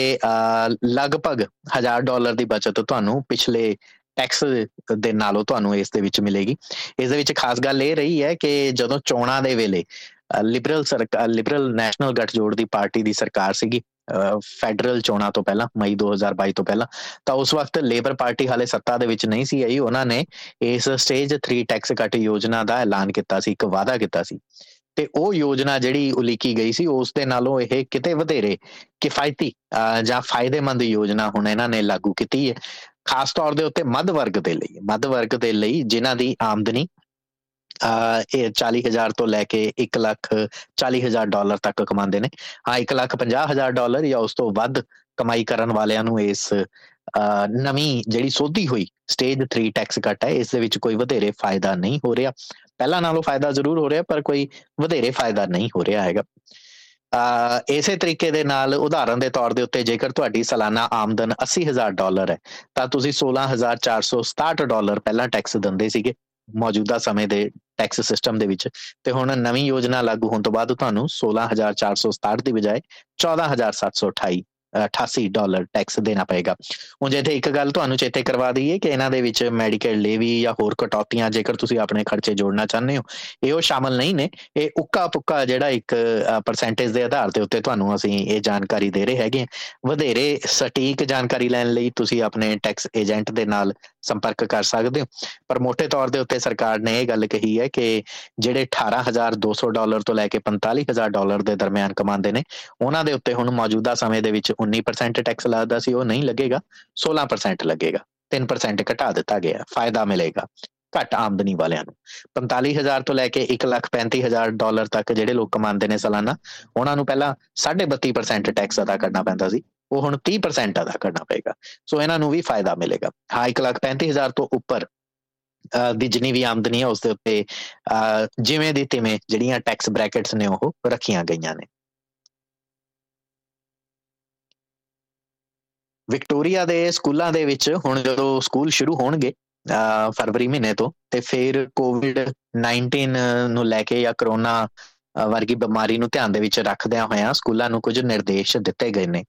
ਲਗਭਗ 1000 ਡਾਲਰ ਦੀ ਬਚਤ ਤੁਹਾਨੂੰ ਪਿਛਲੇ ਟੈਕਸ ਦੇ ਨਾਲੋਂ ਤੁਹਾਨੂੰ ਇਸ ਦੇ ਵਿੱਚ ਮਿਲੇਗੀ। ਇਸ ਦੇ ਵਿੱਚ ਖਾਸ ਗੱਲ ਇਹ ਰਹੀ ਹੈ ਕਿ ਜਦੋਂ ਚੋਣਾਂ ਦੇ ਵੇਲੇ ਲਿਬਰਲ ਸਰਕਾਰ ਲਿਬਰਲ ਨੈਸ਼ਨਲ ਗੱਠਜੋੜ ਦੀ ਪਾਰਟੀ ਦੀ ਸਰਕਾਰ ਸੀਗੀ ਫੈਡਰਲ ਚੋਣਾਂ ਤੋਂ ਪਹਿਲਾਂ, ਮਈ 2022 ਤੋਂ ਪਹਿਲਾਂ, ਤਾਂ ਉਸ ਵਕਤ ਲੇਬਰ ਪਾਰਟੀ ਹਾਲੇ ਸੱਤਾ ਦੇ ਵਿੱਚ ਨਹੀਂ ਸੀ ਆਈ। ਉਹਨਾਂ ਨੇ ਇਸ ਸਟੇਜ 3 ਟੈਕਸ ਕੱਟ ਯੋਜਨਾ ਦਾ ਐਲਾਨ ਕੀਤਾ ਸੀ, ਇੱਕ ਵਾਅਦਾ ਕੀਤਾ ਸੀ। ਤੇ ਉਹ ਯੋਜਨਾ ਜਿਹੜੀ ਉਲੀਕੀ ਗਈ ਸੀ, ਉਸ ਦੇ ਨਾਲੋਂ ਇਹ ਕਿਤੇ ਵਧੇਰੇ ਕਿਫਾਇਤੀ ਜਾਂ ਫਾਇਦੇਮੰਦ ਯੋਜਨਾ ਹੁਣ ਇਹਨਾਂ ਨੇ ਲਾਗੂ ਕੀਤੀ ਹੈ। ਖਾਸ ਤੌਰ ਦੇ ਉੱਤੇ ਮੱਧ ਵਰਗ ਦੇ ਲਈ, ਮੱਧ ਵਰਗ ਦੇ ਲਈ ਜਿਨ੍ਹਾਂ ਦੀ ਆਮਦਨੀ ਇਹ 40000 ਤੋਂ ਲੈ ਕੇ 1 ਲੱਖ 40000 ਡਾਲਰ ਤੱਕ ਕਮਾਉਂਦੇ ਨੇ। ਹਾਂ 1 ਲੱਖ 50000 ਡਾਲਰ ਜਾਂ ਉਸ ਤੋਂ ਵੱਧ ਕਮਾਈ ਕਰਨ ਵਾਲਿਆਂ ਨੂੰ ਇਸ ਨਵੀਂ ਜਿਹੜੀ ਸੋਧੀ ਹੋਈ ਸਟੇਜ 3 ਟੈਕਸ ਕੱਟ ਹੈ, ਇਸ ਦੇ ਵਿੱਚ ਕੋਈ ਵਧੇਰੇ ਫਾਇਦਾ ਨਹੀਂ ਹੋ ਰਿਹਾ। ਪਹਿਲਾਂ ਨਾਲੋਂ ਫਾਇਦਾ ਜ਼ਰੂਰ ਹੋ ਰਿਹਾ, ਪਰ ਕੋਈ ਵਧੇਰੇ ਫਾਇਦਾ ਨਹੀਂ ਹੋ ਰਿਹਾ ਹੈਗਾ। ਆ ਇਸੇ ਤਰੀਕੇ ਦੇ ਨਾਲ ਉਦਾਹਰਨ ਦੇ ਤੌਰ ਦੇ ਉੱਤੇ ਜੇਕਰ ਤੁਹਾਡੀ ਸਾਲਾਨਾ ਆਮਦਨ 80000 ਡਾਲਰ ਹੈ, ਤਾਂ ਤੁਸੀਂ 16467 ਡਾਲਰ ਪਹਿਲਾਂ ਟੈਕਸ ਦਿੰਦੇ ਸੀਗੇ। ਮੌਜੂਦਾ ਸਮੇਂ ਦੇ ਟੈਕਸ ਸਿਸਟਮ ਦੇ ਵਿੱਚ। ਤੇ ਹੁਣ ਨਵੀਂ ਯੋਜਨਾ ਲਾਗੂ ਹੋਣ ਤੋਂ ਬਾਅਦ ਤੁਹਾਨੂੰ 16467 ਦੀ ਬਜਾਏ 14728 88 ਡਾਲਰ ਟੈਕਸ ਦੇਣਾ ਪਏਗਾ। ਹੁਣ ਜੇ ਇੱਥੇ ਇੱਕ ਗੱਲ ਤੁਹਾਨੂੰ ਚੇਤੇ ਕਰਵਾ ਦਈਏ ਕਿ ਇਹਨਾਂ ਦੇ ਵਿੱਚ ਮੈਡੀਕਲ ਲੇਵੀ ਜਾਂ ਹੋਰ ਕਟੌਤੀਆਂ, ਜੇਕਰ ਤੁਸੀਂ ਆਪਣੇ ਖਰਚੇ ਜੋੜਨਾ ਚਾਹੁੰਦੇ ਹੋ, ਇਹ ਉਹ ਸ਼ਾਮਲ ਨਹੀਂ ਨੇ। ਇਹ ਉੱਕਾ ਪੁੱਕਾ ਜਿਹੜਾ ਇੱਕ ਪਰਸੈਂਟੇਜ ਦੇ ਆਧਾਰ ਤੇ ਉੱਤੇ ਤੁਹਾਨੂੰ ਅਸੀਂ ਇਹ ਜਾਣਕਾਰੀ ਦੇ ਰਹੇ ਹੈਗੇ ਵਧੇਰੇ ਸਟੀਕ ਜਾਣਕਾਰੀ ਲੈਣ ਲਈ ਤੁਸੀਂ ਆਪਣੇ ਟੈਕਸ ਏਜੰਟ ਦੇ ਨਾਲ ਸੰਪਰਕ ਕਰ ਸਕਦੇ ਹੋ। ਪਰ ਮੋٹے ਤੌਰ ਦੇ ਉੱਤੇ ਸਰਕਾਰ ਨੇ ਇਹ ਗੱਲ ਕਹੀ ਹੈ ਕਿ ਜਿਹੜੇ 18200 ਡਾਲਰ ਤੋਂ ਲੈ ਕੇ 45000 ਡਾਲਰ ਦੇ ਦਰਮਿਆਨ ਕਮਾਉਂਦੇ ਨੇ, ਉਹਨਾਂ ਦੇ ਉੱਤੇ ਹੁਣ ਮੌਜੂਦਾ ਸਮੇਂ ਦੇ ਵਿੱਚ 19% ਟੈਕਸ ਲੱਗਦਾ ਸੀ, ਉਹ ਨਹੀਂ ਲੱਗੇਗਾ 16% ਲੱਗੇਗਾ 3% ਘਟਾ ਦਿੱਤਾ ਗਿਆ, ਫਾਇਦਾ ਮਿਲੇਗਾ ਘੱਟ ਆਮਦਨੀ ਵਾਲਿਆਂ ਨੂੰ। 45000 ਤੋਂ ਲੈ ਕੇ 135000 ਡਾਲਰ ਤੱਕ ਜਿਹੜੇ ਲੋਕ ਕਮਾਉਂਦੇ ਨੇ ਸਾਲਾਨਾ, ਉਹਨਾਂ ਨੂੰ ਪਹਿਲਾਂ 32.5% ਟੈਕਸ ਅਦਾ ਕਰਨਾ ਪੈਂਦਾ ਸੀ, ਉਹ ਹੁਣ 30% ਅਦਾ ਕਰਨਾ ਪਏਗਾ। ਸੋ ਇਹਨਾਂ ਨੂੰ ਵੀ ਫਾਇਦਾ ਮਿਲੇਗਾ। ਹਾਂ 135000 ਤੋਂ ਉੱਪਰ ਦੀ ਜਿੰਨੀ ਵੀ ਆਮਦਨੀ ਹੈ, ਉਸ ਦੇ ਉੱਤੇ ਜਿਵੇਂ ਦੀ ਤਿਵੇਂ ਜਿਹੜੀਆਂ ਟੈਕਸ ਬ੍ਰੈਕਟਸ ਨੇ ਉਹ ਰੱਖੀਆਂ ਗਈਆਂ ਨੇ। ਵਿਕਟੋਰੀਆ ਦੇ ਸਕੂਲਾਂ ਦੇ ਵਿੱਚ ਹੁਣ ਜਦੋਂ ਸਕੂਲ ਸ਼ੁਰੂ ਹੋਣਗੇ ਫਰਵਰੀ ਮਹੀਨੇ ਤੋਂ, ਤੇ ਫਿਰ ਕੋਵਿਡ 19 ਨੂੰ ਲੈ ਕੇ ਜਾਂ ਕਰੋਨਾ ਵਰਗੀ ਬਿਮਾਰੀ ਨੂੰ ਧਿਆਨ ਦੇ ਵਿੱਚ ਰੱਖਦਿਆਂ ਹੋਇਆਂ ਸਕੂਲਾਂ ਨੂੰ ਕੁਝ ਨਿਰਦੇਸ਼ ਦਿੱਤੇ ਗਏ ਨੇ।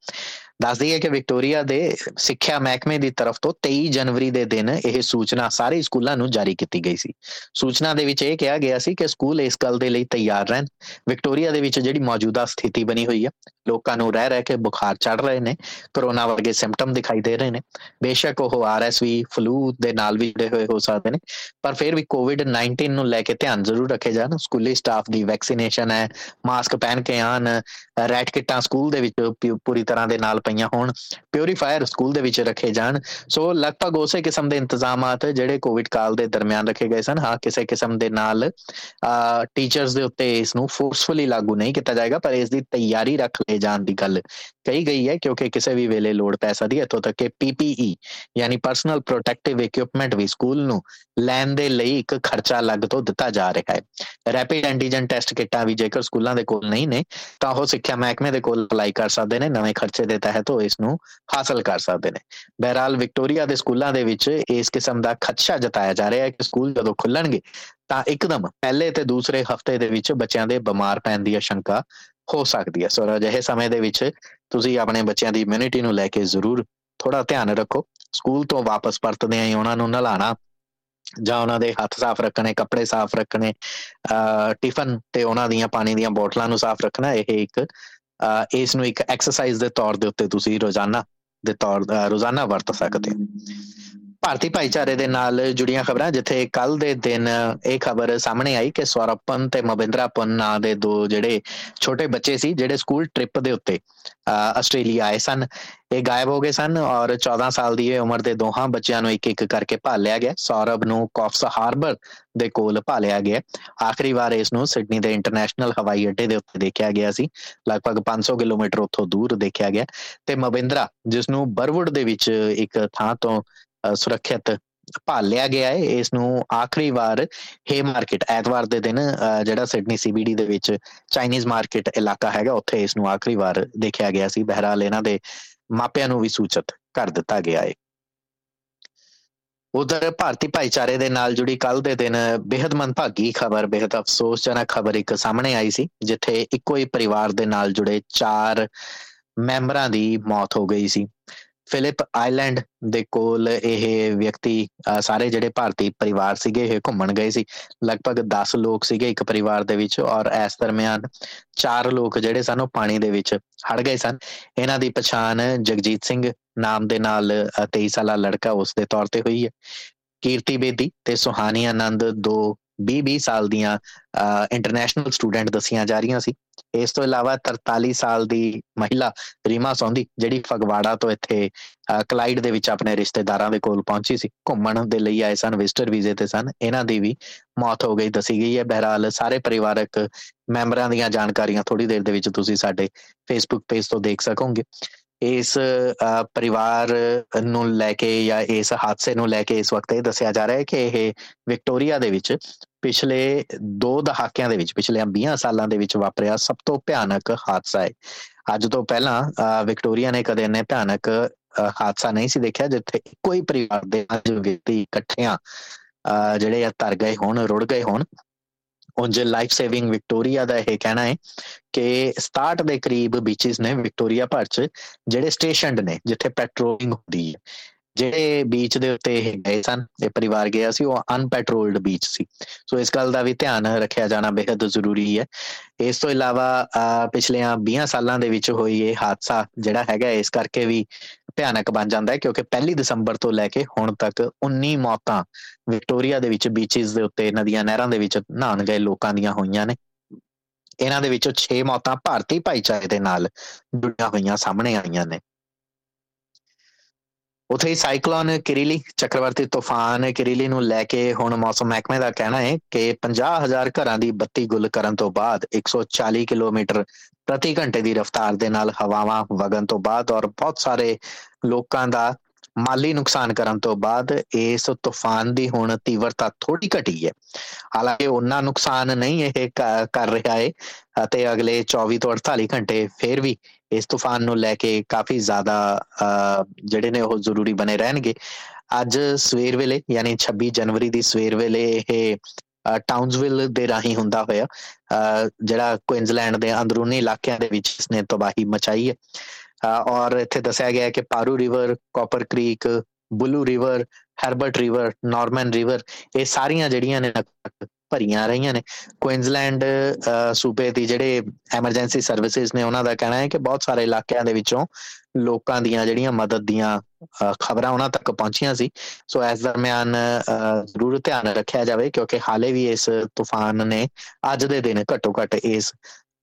ਦੱਸ ਦਈਏ ਕਿ ਵਿਕਟੋਰੀਆ ਦੇ ਸਿੱਖਿਆ ਮਹਿਕਮੇ ਦੀ ਤਰਫ ਤੋਂ 23 ਜਨਵਰੀ ਦੇ ਦਿਨ ਇਹ ਸੂਚਨਾ ਸਾਰੇ ਸਕੂਲਾਂ ਨੂੰ ਜਾਰੀ ਕੀਤੀ ਗਈ ਸੀ। ਸੂਚਨਾ ਦੇ ਵਿੱਚ ਇਹ ਕਿਹਾ ਗਿਆ ਸੀ ਕਿ ਸਕੂਲ ਇਸ ਗੱਲ ਦੇ ਲਈ ਤਿਆਰ ਰਹਿਣ। ਵਿਕਟੋਰੀਆ ਦੇ ਵਿੱਚ ਜਿਹੜੀ ਮੌਜੂਦਾ ਸਥਿਤੀ ਬਣੀ ਹੋਈ ਹੈ, ਲੋਕਾਂ ਨੂੰ ਰਹਿ ਰਹਿ ਕੇ ਬੁਖਾਰ ਚੜ ਰਹੇ ਨੇ, ਕਰੋਨਾ ਵਰਗੇ ਸਿੰਪਟਮ ਦਿਖਾਈ ਦੇ ਰਹੇ ਨੇ। ਬੇਸ਼ੱਕ ਉਹ ਆਰਐਸਵੀ ਫਲੂ ਦੇ ਨਾਲ ਵੀ ਜੁੜੇ ਹੋਏ ਹੋ ਸਕਦੇ ਨੇ, ਪਰ ਫਿਰ ਵੀ ਕੋਵਿਡ 19 ਨੂੰ ਲੈ ਕੇ ਧਿਆਨ ਜ਼ਰੂਰ ਰੱਖੇ ਜਾਣ। ਸਕੂਲੀ ਸਟਾਫ ਦੀ ਵੈਕਸੀਨੇਸ਼ਨ ਹੈ ਮਾਸਕ ਪਹਿਨ ਕੇ ਆਣ ਰੈਟ ਕਿਟਾਂ ਸਕੂਲ ਦੇ ਵਿੱਚ ਪੂਰੀ ਤਰ੍ਹਾਂ ਦੇ ਨਾਲ ਪਈਆਂ ਹੋਣ ਪਿਉਰੀਫਾਇਰ ਸਕੂਲ ਦੇ ਵਿੱਚ ਰੱਖੇ ਜਾਣ। ਸੋ ਲਗਭਗ ਉਸੇ ਕਿਸਮ ਦੇ ਇੰਤਜ਼ਾਮਾਤ ਜਿਹੜੇ ਕੋਵਿਡ ਕਾਲ ਦੇ ਦਰਮਿਆਨ ਰੱਖੇ ਗਏ ਸਨ, ਹਾਂ, ਕਿਸੇ ਕਿਸਮ ਦੇ ਨਾਲ ਟੀਚਰਸ ਦੇ ਉੱਤੇ ਇਸ ਨੂੰ ਫੋਰਸਫੁਲੀ ਲਾਗੂ ਨਹੀਂ ਕੀਤਾ ਜਾਏਗਾ, ਪਰ ਇਸ ਦੀ ਤਿਆਰੀ ਰੱਖ ਲੈ ਜਾਣ ਦੀ ਗੱਲ ਕਹੀ ਗਈ ਹੈ, ਕਿਉਂਕਿ ਕਿਸੇ ਵੀ ਵੇਲੇ ਲੋੜ ਪੈ ਸਕਦੀ ਹੈ। ਇਥੋਂ ਤੱਕ ਕਿ ਪੀਪੀਈ ਯਾਨੀ ਪਰਸਨਲ ਪ੍ਰੋਟੈਕਟਿਵ ਇਕਵਿਪਮੈਂਟ ਵੀ ਸਕੂਲ ਨੂੰ ਲੈਣ ਦੇ ਲਈ ਇੱਕ ਖਰਚਾ ਲੱਗ ਤੋਂ ਦਿੱਤਾ ਜਾ ਰਿਹਾ ਹੈ। ਰੈਪਿਡ ਐਂਟੀਜਨ ਟੈਸਟ ਕਿੱਟਾਂ ਵੀ ਜੇਕਰ ਸਕੂਲਾਂ ਦੇ ਕੋਲ ਨਹੀਂ ਨੇ, ਤਾਂ ਉਹ ਸਿੱਖਿਆ ਮਹਿਕਮੇ ਦੇ ਕੋਲ ਅਪਲਾਈ ਕਰ ਸਕਦੇ ਨੇ। ਨਵੇਂ ਖਰਚੇ ਦੇ ਤਹਿਤ ਉਹ ਇਸ ਨੂੰ ਹਾਸਲ ਕਰ ਸਕਦੇ ਨੇ। ਬਹਿਰਾਲ ਵਿਕਟੋਰੀਆ ਦੇ ਸਕੂਲਾਂ ਦੇ ਵਿੱਚ ਇਸ ਕਿਸਮ ਦਾ ਖਦਸ਼ਾ ਜਤਾਇਆ ਜਾ ਰਿਹਾ ਹੈ ਕਿ ਸਕੂਲ ਜਦੋਂ ਖੁੱਲਣਗੇ ਤਾਂ ਇੱਕਦਮ ਪਹਿਲੇ ਤੇ ਦੂਸਰੇ ਹਫ਼ਤੇ ਦੇ ਵਿੱਚ ਬੱਚਿਆਂ ਦੇ ਬਿਮਾਰ ਪੈਣ ਦੀ ਆਸ਼ੰਕਾ ਹੋ ਸਕਦੀ ਹੈ। ਸੋ ਅਜਿਹੇ ਸਮੇਂ ਦੇ ਵਿੱਚ ਤੁਸੀਂ ਆਪਣੇ ਬੱਚਿਆਂ ਦੀ ਇਮਿਊਨਿਟੀ ਨੂੰ ਲੈ ਕੇ ਜ਼ਰੂਰ ਥੋੜਾ ਧਿਆਨ ਰੱਖੋ। ਸਕੂਲ ਤੋਂ ਵਾਪਸ ਪਰਤਦੇ ਆਂ ਉਹਨਾਂ ਨੂੰ ਨਲਾਣਾ ਜਾਂ ਉਹਨਾਂ ਦੇ ਹੱਥ ਸਾਫ਼ ਰੱਖਣੇ, ਕੱਪੜੇ ਸਾਫ਼ ਰੱਖਣੇ ਟਿਫਨ ਤੇ ਉਹਨਾਂ ਦੀਆਂ ਪਾਣੀ ਦੀਆਂ ਬੋਤਲਾਂ ਨੂੰ ਸਾਫ਼ ਰੱਖਣਾ, ਇਹ ਇੱਕ ਇਸ ਨੂੰ ਇੱਕ ਐਕਸਰਸਾਈਜ਼ ਦੇ ਤੌਰ ਦੇ ਉੱਤੇ ਤੁਸੀਂ ਰੋਜ਼ਾਨਾ ਦੇ ਤੌਰ ਰੋਜ਼ਾਨਾ ਵਰਤ ਸਕਦੇ ਹੋ। ਭਾਰਤੀ ਭਾਈਚਾਰੇ ਦੇ ਨਾਲ ਜੁੜੀਆਂ ਖਬਰਾਂ, ਜਿੱਥੇ ਕੱਲ ਦੇ ਦਿਨ ਇਹ ਖਬਰ ਸਾਹਮਣੇ ਆਈ ਕਿ ਸੌਰਵਪਨ ਤੇ ਮਬਿੰਦਰਾਪਨ ਨਾਂ ਦੇ ਦੋ ਜਿਹੜੇ ਛੋਟੇ ਬੱਚੇ ਸੀ, ਜਿਹੜੇ ਸਕੂਲ ਟ੍ਰਿਪ ਦੇ ਉੱਤੇ ਆਸਟ੍ਰੇਲੀਆ ਆਏ ਸਨ। ਇਹ ਗਾਇਬ ਹੋ ਗਏ ਸਨ ਔਰ 14 ਸਾਲ ਦੀ ਉਮਰ ਦੇ ਦੋਹਾਂ ਬੱਚਿਆਂ ਨੂੰ ਇੱਕ ਇੱਕ ਕਰਕੇ ਭਾਲਿਆ ਗਿਆ। ਸੌਰਵ ਨੂੰ ਕੌਫਸ ਹਾਰਬਰ ਦੇ ਕੋਲ ਭਾਲਿਆ ਗਿਆ। ਆਖਰੀ ਵਾਰ ਇਸ ਨੂੰ ਸਿਡਨੀ ਦੇ ਇੰਟਰਨੈਸ਼ਨਲ ਹਵਾਈ ਅੱਡੇ ਦੇ ਉੱਤੇ ਦੇਖਿਆ ਗਿਆ ਸੀ। ਲਗਭਗ 500 ਕਿਲੋਮੀਟਰ ਉੱਥੋਂ ਦੂਰ ਦੇਖਿਆ ਗਿਆ। ਤੇ ਮਬਿੰਦਰਾ, ਜਿਸ ਨੂੰ ਬਰਵੁੱਡ ਦੇ ਵਿੱਚ ਇੱਕ ਥਾਂ ਤੋਂ ਸੁਰੱਖਿਅਤ ਪਾਲਿਆ ਗਿਆ ਹੈ ਇਸ ਨੂੰ ਆਖਰੀ ਵਾਰ ਹੇ ਮਾਰਕੀਟ ਐਤਵਾਰ ਦੇ ਦਿਨ ਜਿਹੜਾ ਸਿਡਨੀ ਸੀਬੀਡੀ ਦੇ ਵਿੱਚ ਚਾਈਨੀਜ਼ ਮਾਰਕੀਟ ਇਲਾਕਾ ਹੈਗਾ, ਉੱਥੇ ਇਸ ਨੂੰ ਆਖਰੀ ਵਾਰ ਦੇਖਿਆ ਗਿਆ ਸੀ। ਬਹਿਰਾਲ ਇਹਨਾਂ ਦੇ ਮਾਪਿਆਂ ਨੂੰ ਵੀ ਸੂਚਿਤ ਕਰ ਦਿੱਤਾ ਗਿਆ ਹੈ ਉਧਰ ਭਾਰਤੀ ਭਾਈਚਾਰੇ ਦੇ ਨਾਲ ਜੁੜੀ ਕੱਲ ਦੇ ਦਿਨ ਬੇहद ਮੰਦਭਾਗੀ ਖਬਰ ਬੇहद ਅਫਸੋਸਜਨਕ ਖਬਰ ਇੱਕ ਸਾਹਮਣੇ ਆਈ ਸੀ, ਜਿੱਥੇ ਇੱਕੋ ਹੀ ਪਰਿਵਾਰ ਦੇ ਨਾਲ ਜੁੜੇ ਚਾਰ ਮੈਂਬਰਾਂ ਦੀ ਮੌਤ ਹੋ ਗਈ ਸੀ। ਫਿਲਿਪ ਆਈਲੈਂਡ ਦੇ ਕੋਲ ਇਹ ਵਿਅਕਤੀ ਸਾਰੇ ਜਿਹੜੇ ਭਾਰਤੀ ਪਰਿਵਾਰ ਸੀਗੇ ਇਹ ਘੁੰਮਣ ਗਏ ਸੀ। ਲਗਭਗ 10 ਲੋਕ ਸੀਗੇ ਇੱਕ ਪਰਿਵਾਰ ਦੇ ਵਿੱਚ ਔਰ ਇਸ ਦਰਮਿਆਨ ਚਾਰ ਲੋਕ ਜਿਹੜੇ ਸਨ ਉਹ ਪਾਣੀ ਦੇ ਵਿੱਚ ਹੜ ਗਏ ਸਨ। ਇਹਨਾਂ ਦੀ ਪਛਾਣ ਜਗਜੀਤ ਸਿੰਘ ਨਾਮ ਦੇ ਨਾਲ 23 ਸਾਲਾ ਲੜਕਾ ਉਸ ਦੇ ਤੌਰ ਤੇ ਹੋਈ ਹੈ। ਕੀਰਤੀ ਬੇਦੀ ਤੇ ਸੁਹਾਨੀ ਆਨੰਦ ਦੋ 20-20 ਸਾਲ ਦੀਆਂ ਇੰਟਰਨੈਸ਼ਨਲ ਸਟੂਡੈਂਟ ਦਸੀਆਂ ਜਾ ਰਹੀਆਂ ਸੀ। ਇਸ ਤੋਂ ਇਲਾਵਾ 43 ਸਾਲ ਦੀ ਮਹਿਲਾ ਰੀਮਾ ਸੌਂਦੀ, ਜਿਹੜੀ ਫਗਵਾੜਾ ਤੋਂ ਇੱਥੇ ਕਲਾਈਡ ਦੇ ਵਿੱਚ ਆਪਣੇ ਰਿਸ਼ਤੇਦਾਰਾਂ ਦੇ ਕੋਲ ਪਹੁੰਚੀ ਸੀ। ਘੁੰਮਣ ਦੇ ਲਈ ਆਏ ਸਨ ਵਿਜ਼ਟਰ ਵੀਜ਼ੇ ਤੇ ਸਨ। ਇਹਨਾਂ ਦੀ ਵੀ ਮੌਤ ਹੋ ਗਈ, ਦੱਸੀ ਗਈ ਹੈ। ਬਹਿਰਾਲ ਸਾਰੇ ਪਰਿਵਾਰਕ ਮੈਂਬਰਾਂ ਦੀਆਂ ਜਾਣਕਾਰੀਆਂ ਥੋੜੀ ਦੇਰ ਦੇ ਵਿੱਚ ਤੁਸੀਂ ਸਾਡੇ ਫੇਸਬੁੱਕ ਪੇਜ ਤੋਂ ਦੇਖ ਸਕੋਗੇ। ਇਸ ਪਰਿਵਾਰ ਨੂੰ ਲੈ ਕੇ ਜਾਂ ਇਸ ਹਾਦਸੇ ਨੂੰ ਲੈ ਕੇ ਇਸ ਵਕਤ ਇਹ ਦੱਸਿਆ ਜਾ ਰਿਹਾ ਹੈ ਕਿ ਇਹ ਵਿਕਟੋਰੀਆ ਦੇ ਵਿੱਚ ਪਿਛਲੇ 2 ਦਹਾਕਿਆਂ ਦੇ ਵਿੱਚ, ਪਿਛਲੇ 20 ਸਾਲਾਂ ਦੇ ਵਿੱਚ ਵਾਪਰਿਆ ਸਭ ਤੋਂ ਭਿਆਨਕ ਹਾਦਸਾ ਹੈ। ਅੱਜ ਤੋਂ ਪਹਿਲਾਂ ਵਿਕਟੋਰੀਆ ਨੇ ਕਦੇ ਇੰਨੇ ਭਿਆਨਕ ਹਾਦਸਾ ਨਹੀਂ ਸੀ ਦੇਖਿਆ ਜਿੱਥੇ ਕੋਈ ਪਰਿਵਾਰ ਦੇ ਪੰਜ ਵਿਅਕਤੀ ਇਕੱਠਿਆਂ ਜਿਹੜੇ ਆ ਤਰ ਗਏ ਹੋਣ, ਰੁੜ ਗਏ ਹੋਣ। ਉਂਝ ਲਾਈਫ ਸੇਵਿੰਗ ਵਿਕਟੋਰੀਆ ਦਾ ਇਹ ਕਹਿਣਾ ਹੈ ਕਿ 67 ਦੇ ਕਰੀਬ ਬੀਚਸ ਨੇ ਵਿਕਟੋਰੀਆ ਭਰ ਚ, ਜਿਹੜੇ ਸਟੇਸ਼ਨਡ ਨੇ, ਜਿੱਥੇ ਪੈਟਰੋਲਿੰਗ ਹੁੰਦੀ ਹੈ। ਜਿਹੜੇ ਬੀਚ ਦੇ ਉੱਤੇ ਇਹ ਗਏ ਸਨ, ਇਹ ਪਰਿਵਾਰ ਗਿਆ ਸੀ, ਉਹ ਅਨਪੈਟਰੋਲਡ ਬੀਚ ਸੀ। ਸੋ ਇਸ ਗੱਲ ਦਾ ਵੀ ਧਿਆਨ ਰੱਖਿਆ ਜਾਣਾ ਬੇहद ਜ਼ਰੂਰੀ ਹੈ। ਇਸ ਤੋਂ ਇਲਾਵਾ ਪਿਛਲੇ 20 ਸਾਲਾਂ ਦੇ ਵਿੱਚ ਹੋਈ ਇਹ ਹਾਦਸਾ ਜਿਹੜਾ ਹੈਗਾ, ਇਸ ਕਰਕੇ ਵੀ ਭਿਆਨਕ ਬਣ ਜਾਂਦਾ ਹੈ, ਕਿਉਂਕਿ 1 ਦਸੰਬਰ ਤੋਂ ਲੈ ਕੇ ਹੁਣ ਤੱਕ 19 ਮੌਤਾਂ ਵਿਕਟੋਰੀਆ ਦੇ ਵਿੱਚ ਬੀਚਸ ਦੇ ਉੱਤੇ, ਨਦੀਆਂ, ਨਹਿਰਾਂ ਦੇ ਵਿੱਚ ਨਹਾਉਣ ਗਏ ਲੋਕਾਂ ਦੀਆਂ ਹੋਈਆਂ ਨੇ। ਇਹਨਾਂ ਦੇ ਵਿੱਚੋਂ 6 ਮੌਤਾਂ ਭਾਰਤੀ ਭਾਈਚਾਰੇ ਦੇ ਨਾਲ ਜੁੜੀਆਂ ਹੋਈਆਂ, ਸਾਹਮਣੇ ਆਈਆਂ ਨੇ। ਉਥੇ ਹੀ ਸਾਈਕਲੋਨ ਕਿਰਿਲੀ ਚੱਕਰਵਰਤੀ ਤੂਫਾਨ ਕਿਰਿਲੀ ਨੂੰ ਲੈ ਕੇ ਹੁਣ ਮੌਸਮ ਮਹਿਕਮੇ ਦਾ ਕਹਿਣਾ ਹੈ ਕਿ 50000 ਘਰਾਂ ਦੀ ਬੱਤੀ ਗੁੱਲ ਕਰਨ ਤੋਂ ਬਾਅਦ 140 ਕਿਲੋਮੀਟਰ ਪ੍ਰਤੀ ਘੰਟੇ ਦੀ ਰਫ਼ਤਾਰ ਦੇ ਨਾਲ ਹਵਾਵਾਂ ਵਗਣ ਤੋਂ ਬਾਅਦ ਔਰ ਬਹੁਤ ਸਾਰੇ ਲੋਕਾਂ ਦਾ ਮਾਲੀ ਨੁਕਸਾਨ ਕਰਨ ਤੋਂ ਬਾਅਦ ਇਸ ਤੂਫਾਨ ਦੀ ਹੁਣ ਤੀਵਰਤਾ ਥੋੜੀ ਘਟੀ ਹੈ। ਹਾਲਾਂਕਿ ਉਹਨਾਂ ਨੁਕਸਾਨ ਨਹੀਂ ਇਹ ਕਰ ਰਿਹਾ ਹੈ ਅਤੇ ਅਗਲੇ 24 ਤੋਂ 48 ਘੰਟੇ ਫੇਰ ਵੀ ਇਸ ਤੂਫਾਨ ਨੂੰ ਲੈ ਕੇ ਕਾਫੀ ਜ਼ਿਆਦਾ ਜਿਹੜੇ ਨੇ ਉਹ ਜ਼ਰੂਰੀ ਬਣੇ ਰਹਿਣਗੇ। ਅੱਜ ਸਵੇਰ ਵੇਲੇ, ਯਾਨੀ 26 ਜਨਵਰੀ ਦੀ ਸਵੇਰ ਵੇਲੇ ਇਹ ਟਾਊਨਸਵਿਲ ਦੇ ਰਾਹੀਂ ਹੁੰਦਾ ਹੋਇਆ ਜਿਹੜਾ ਕੁਇਨਜ਼ਲੈਂਡ ਦੇ ਅੰਦਰੂਨੀ ਇਲਾਕਿਆਂ ਦੇ ਵਿੱਚ ਇਸਨੇ ਤਬਾਹੀ ਮਚਾਈ ਹੈ। ਔਰ ਇੱਥੇ ਦੱਸਿਆ ਗਿਆ ਹੈ ਕਿ Paroo river, Copper creek, Bulloo river Herbert river, Norman river, ਇਹ ਸਾਰੀਆਂ ਜਿਹੜੀਆਂ ਨੇ ਭਰੀਆਂ ਰਹੀਆਂ ਨੇ। ਕੁਇਨਜ਼ਲੈਂਡ ਸੂਬੇ ਦੀ ਜਿਹੜੇ ਐਮਰਜੈਂਸੀ ਸਰਵਿਸਿਜ਼ ਨੇ, ਉਹਨਾਂ ਦਾ ਕਹਿਣਾ ਹੈ ਕਿ ਬਹੁਤ ਸਾਰੇ ਇਲਾਕਿਆਂ ਦੇ ਵਿੱਚੋਂ ਲੋਕਾਂ ਦੀਆਂ ਜਿਹੜੀਆਂ ਮਦਦ ਦੀਆਂ ਖਬਰਾਂ ਉਹਨਾਂ ਤੱਕ ਪਹੁੰਚੀਆਂ ਸੀ। ਸੋ ਇਸ ਦਰਮਿਆਨ ਜ਼ਰੂਰ ਧਿਆਨ ਰੱਖਿਆ ਜਾਵੇ ਕਿਉਂਕਿ ਹਾਲੇ ਵੀ ਇਸ ਤੂਫਾਨ ਨੇ ਅੱਜ ਦੇ ਦਿਨ ਘੱਟੋ ਘੱਟ ਇਸ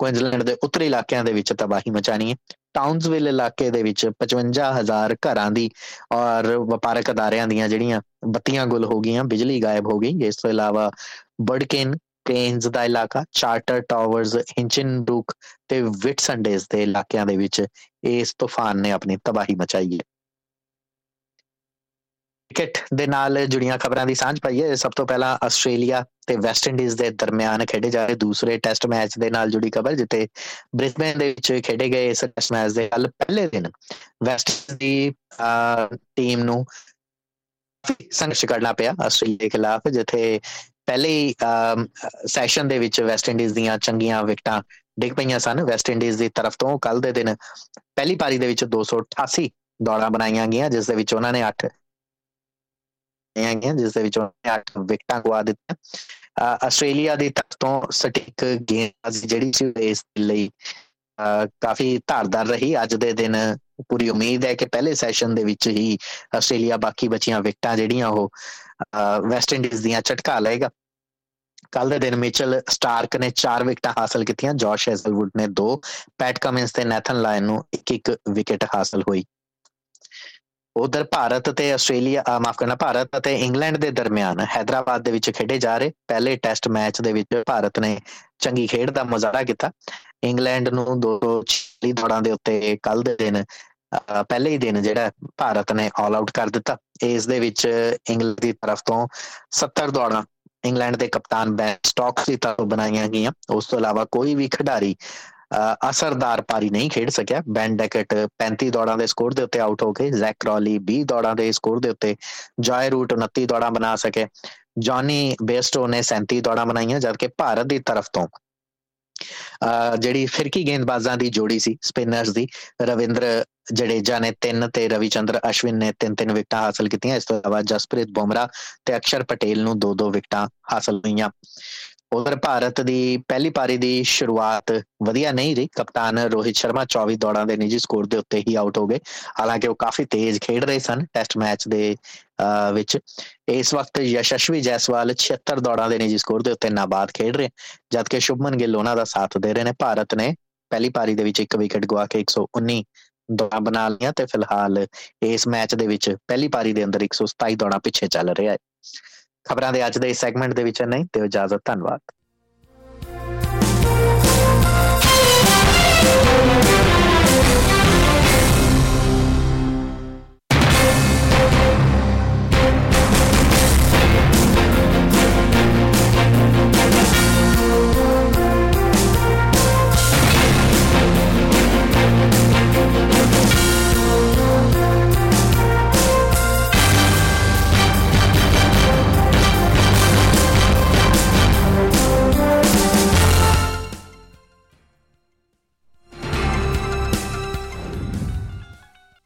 ਕੁਇਨਜ਼ਲੈਂਡ ਦੇ ਉੱਤਰੀ ਇਲਾਕਿਆਂ ਦੇ ਵਿੱਚ ਤਬਾਹੀ ਮਚਾਣੀ ਹੈ। ਟਾਊਨਸਵਿਲ ਇਲਾਕੇ ਦੇ ਵਿੱਚ 55000 ਘਰਾਂ ਦੀ ਔਰ ਵਪਾਰਕ ਅਦਾਰਿਆਂ ਦੀਆਂ ਜਿਹੜੀਆਂ ਬੱਤੀਆਂ ਗੁੱਲ ਹੋ ਗਈਆਂ, ਬਿਜਲੀ ਗਾਇਬ ਹੋ ਗਈ। ਇਸ ਤੋਂ ਇਲਾਵਾ ਬਰਡਕਿਨ ਕੇਨਸ ਦਾ ਇਲਾਕਾ, ਚਾਰਟਰ ਟਾਵਰਸ ਹਿੰਚਨ ਬਰੂਕ ਤੇ ਵਿਟਸੰਡੇਸ ਦੇ ਇਲਾਕਿਆਂ ਦੇ ਵਿੱਚ ਇਸ ਤੂਫਾਨ ਨੇ ਆਪਣੀ ਤਬਾਹੀ ਮਚਾਈ ਹੈ। ਕ੍ਰਿਕਟ ਦੇ ਨਾਲ ਜੁੜੀਆਂ ਖਬਰਾਂ ਦੀ ਸਾਂਝ ਪਾਈ ਹੈ ਸਭ ਤੋਂ ਪਹਿਲਾਂ ਆਸਟ੍ਰੇਲੀਆ ਤੇ ਵੈਸਟ ਇੰਡੀਜ਼ ਦੇ ਦਰਮਿਆਨ ਖੇਡੇ ਜਾ ਰਹੇ ਦੂਸਰੇ ਟੈਸਟ ਮੈਚ ਦੇ ਨਾਲ ਜੁੜੀ ਖਬਰ ਜਿੱਤੇ ਬ੍ਰਿਸਬੇਨ ਦੇ ਵਿੱਚ ਖੇਡੇ ਗਏ ਇਸ ਟੈਸਟ ਮੈਚ ਦੇ ਕੱਲ ਪਹਿਲੇ ਦਿਨ ਵੈਸਟ ਦੀ ਟੀਮ ਨੂੰ ਸੰਘਰਸ਼ ਕਰਨਾ ਪਿਆ ਆਸਟ੍ਰੇਲੀਆ ਦੇ ਖਿਲਾਫ, ਜਿੱਥੇ ਪਹਿਲੇ ਸੈਸ਼ਨ ਦੇ ਵਿੱਚ ਵੈਸਟ ਇੰਡੀਜ਼ ਦੀਆਂ ਚੰਗੀਆਂ ਵਿਕਟਾਂ ਡਿੱਗ ਪਈਆਂ ਸਨ। ਵੈਸਟ ਇੰਡੀਜ਼ ਦੀ ਤਰਫ ਤੋਂ ਕੱਲ ਦੇ ਦਿਨ ਪਹਿਲੀ ਪਾਰੀ ਦੇ ਵਿੱਚ 288 ਦੌੜਾਂ ਬਣਾਈਆਂ ਗਈਆਂ, ਜਿਸ ਦੇ ਵਿੱਚ ਉਹਨਾਂ ਨੇ 8 ਆਈਆਂ ਗਈਆਂ ਜਿਸ ਦੇ ਵਿੱਚ ਉਹਨਾਂ ਨੇ 8 ਵਿਕਟਾਂ ਗਵਾ ਦਿੱਤੀਆਂ। ਆਸਟ੍ਰੇਲੀਆ ਦੀ ਤਰਫ ਤੋਂ ਸਟਿਕ ਗੇਂਦ ਜਿਹੜੀ ਸੀ, ਇਸ ਲਈ ਕਾਫੀ ਧਾਰਦਾਰ ਰਹੀ। ਅੱਜ ਦੇ ਦਿਨ ਪੂਰੀ ਉਮੀਦ ਹੈ ਕਿ ਪਹਿਲੇ ਸੈਸ਼ਨ ਦੇ ਵਿੱਚ ਹੀ ਆਸਟ੍ਰੇਲੀਆ ਬਾਕੀ ਬਚੀਆਂ ਵਿਕਟਾਂ ਜਿਹੜੀਆਂ ਉਹ ਵੈਸਟ ਇੰਡੀਜ਼ ਦੀਆਂ ਝਟਕਾ ਲਏਗਾ। ਕੱਲ ਦੇ ਦਿਨ ਮਿਚਲ ਸਟਾਰਕ ਨੇ 4 ਵਿਕਟਾਂ ਹਾਸਲ ਕੀਤੀਆਂ। ਜੋਸ਼ ਹੈਜ਼ਲਵੁੱਡ ਨੇ 2 ਪੈਟ ਕਮਿੰਸ ਤੇ ਨੈਥਨ ਲਾਇਨ ਨੂੰ ਇੱਕ ਇੱਕ ਵਿਕਟ ਹਾਸਲ ਹੋਈ। ਉਧਰ ਭਾਰਤ ਤੇ ਆਸਟ੍ਰੇਲੀਆ ਮਾਫ ਕਰਨਾ, ਭਾਰਤ ਅਤੇ ਇੰਗਲੈਂਡ ਦੇ ਦਰਮਿਆਨ ਹైదరాబాద్ ਦੇ ਵਿੱਚ ਖੇਡੇ ਜਾ ਰਹੇ ਪਹਿਲੇ ਟੈਸਟ ਮੈਚ ਦੇ ਵਿੱਚ ਭਾਰਤ ਨੇ ਚੰਗੀ ਖੇਡ ਦਾ ਮੁਜ਼ਾਹਰਾ ਕੀਤਾ। ਇੰਗਲੈਂਡ ਨੂੰ 246 ਦੌੜਾਂ ਦੇ ਉੱਤੇ ਕੱਲ ਦੇ ਦਿਨ ਪਹਿਲੇ ਹੀ ਦਿਨ ਜਿਹੜਾ ਭਾਰਤ ਨੇ ਆਲ ਆਊਟ ਕਰ ਦਿੱਤਾ। ਇਸ ਦੇ ਵਿੱਚ ਇੰਗਲੈਂਡ ਦੀ ਤਰਫ ਤੋਂ 70 ਦੌੜਾਂ ਇੰਗਲੈਂਡ ਦੇ ਕਪਤਾਨ ਬੈਨ ਸਟਾਕਸ ਦੀ ਤਰਫ ਬਣਾਈਆਂ ਗਈਆਂ। ਉਸ ਤੋਂ ਇਲਾਵਾ ਕੋਈ ਵੀ ਖਿਡਾਰੀ ਅਸਰਦਾਰ ਪਾਰੀ ਨਹੀਂ ਖੇਡ ਸਕਿਆ। ਬੈਨ ਡੈਕਟ 35 ਦੌੜਾਂ ਦੇ ਸਕੋਰ ਦੇ ਉੱਤੇ ਆਊਟ ਹੋ ਗਏ ਜ਼ੈਕ ਕ੍ਰੋਲੀ 20 ਦੌੜਾਂ ਦੇ ਸਕੋਰ ਦੇ ਉੱਤੇ ਜਾਇ ਰੂਟ 29 ਦੌੜਾਂ ਬਣਾ ਸਕੇ। ਜੌਨੀ ਬੇਸਟੋ ਨੇ 37 ਦੌੜਾਂ ਬਣਾਈਆਂ, ਜਦਕਿ ਭਾਰਤ ਦੀ ਤਰਫ ਤੋਂ ਜਿਹੜੀ ਫਿਰਕੀ ਗੇਂਦਬਾਜ਼ਾਂ ਦੀ ਜੋੜੀ ਸੀ, ਸਪਿਨਰਸ ਦੀ, ਰਵਿੰਦਰ ਜੜੇਜਾ ਨੇ 3 ਤੇ ਰਵਿਚੰਦਰ ਅਸ਼ਵਿਨ ਨੇ 3-3 ਵਿਕਟਾਂ ਹਾਸਲ ਕੀਤੀਆਂ। ਇਸ ਤੋਂ ਇਲਾਵਾ ਜਸਪ੍ਰੀਤ ਬੁਮਰਾ ਤੇ ਅਕਸ਼ਰ ਪਟੇਲ ਨੂੰ 2-2 ਵਿਕਟਾਂ ਹਾਸਲ ਹੋਈਆਂ। ਉਧਰ ਭਾਰਤ ਦੀ ਪਹਿਲੀ ਪਾਰੀ ਦੀ ਸ਼ੁਰੂਆਤ ਵਧੀਆ ਨਹੀਂ ਰਹੀ। ਕਪਤਾਨ ਰੋਹਿਤ ਸ਼ਰਮਾ 24 ਦੌੜਾਂ ਦੇ ਨਿੱਜੀ ਸਕੋਰ ਦੇ ਉੱਤੇ ਹੀ ਆਊਟ ਹੋ ਗਏ। ਹਾਲਾਂਕਿ ਉਹ ਕਾਫੀ ਤੇਜ਼ ਖੇਡ ਰਹੇ ਸਨ ਟੈਸਟ ਮੈਚ ਦੇ ਵਿੱਚ। ਇਸ ਵਕਤ ਯਸ਼ਸ਼ਵੀ ਜੈਸਵਾਲ 76 ਦੌੜਾਂ ਦੇ ਨਿੱਜੀ ਸਕੋਰ ਦੇ ਉੱਤੇ ਨਾਬਾਦ ਖੇਡ ਰਹੇ। ਜਦਕਿ ਸ਼ੁਭਮਨ ਗਿੱਲ ਉਹਨਾਂ ਦਾ ਸਾਥ ਦੇ ਰਹੇ ਨੇ। ਭਾਰਤ ਨੇ ਪਹਿਲੀ ਪਾਰੀ ਦੇ ਵਿੱਚ ਇੱਕ ਵਿਕਟ ਗਵਾ ਕੇ 119 ਦੌੜਾਂ ਬਣਾ ਲਈਆਂ ਤੇ ਫਿਲਹਾਲ ਇਸ ਮੈਚ ਦੇ ਵਿੱਚ ਪਹਿਲੀ ਪਾਰੀ ਦੇ ਅੰਦਰ 127 ਦੌੜਾਂ ਪਿੱਛੇ ਚੱਲ ਰਿਹਾ ਹੈ। ਖਬਰਾਂ ਦੇ ਅੱਜ ਦੇ ਇਸ ਸੈਗਮੈਂਟ ਦੇ ਵਿੱਚ ਨਹੀਂ ਤੇ ਇਜਾਜ਼ਤ ਧੰਨਵਾਦ।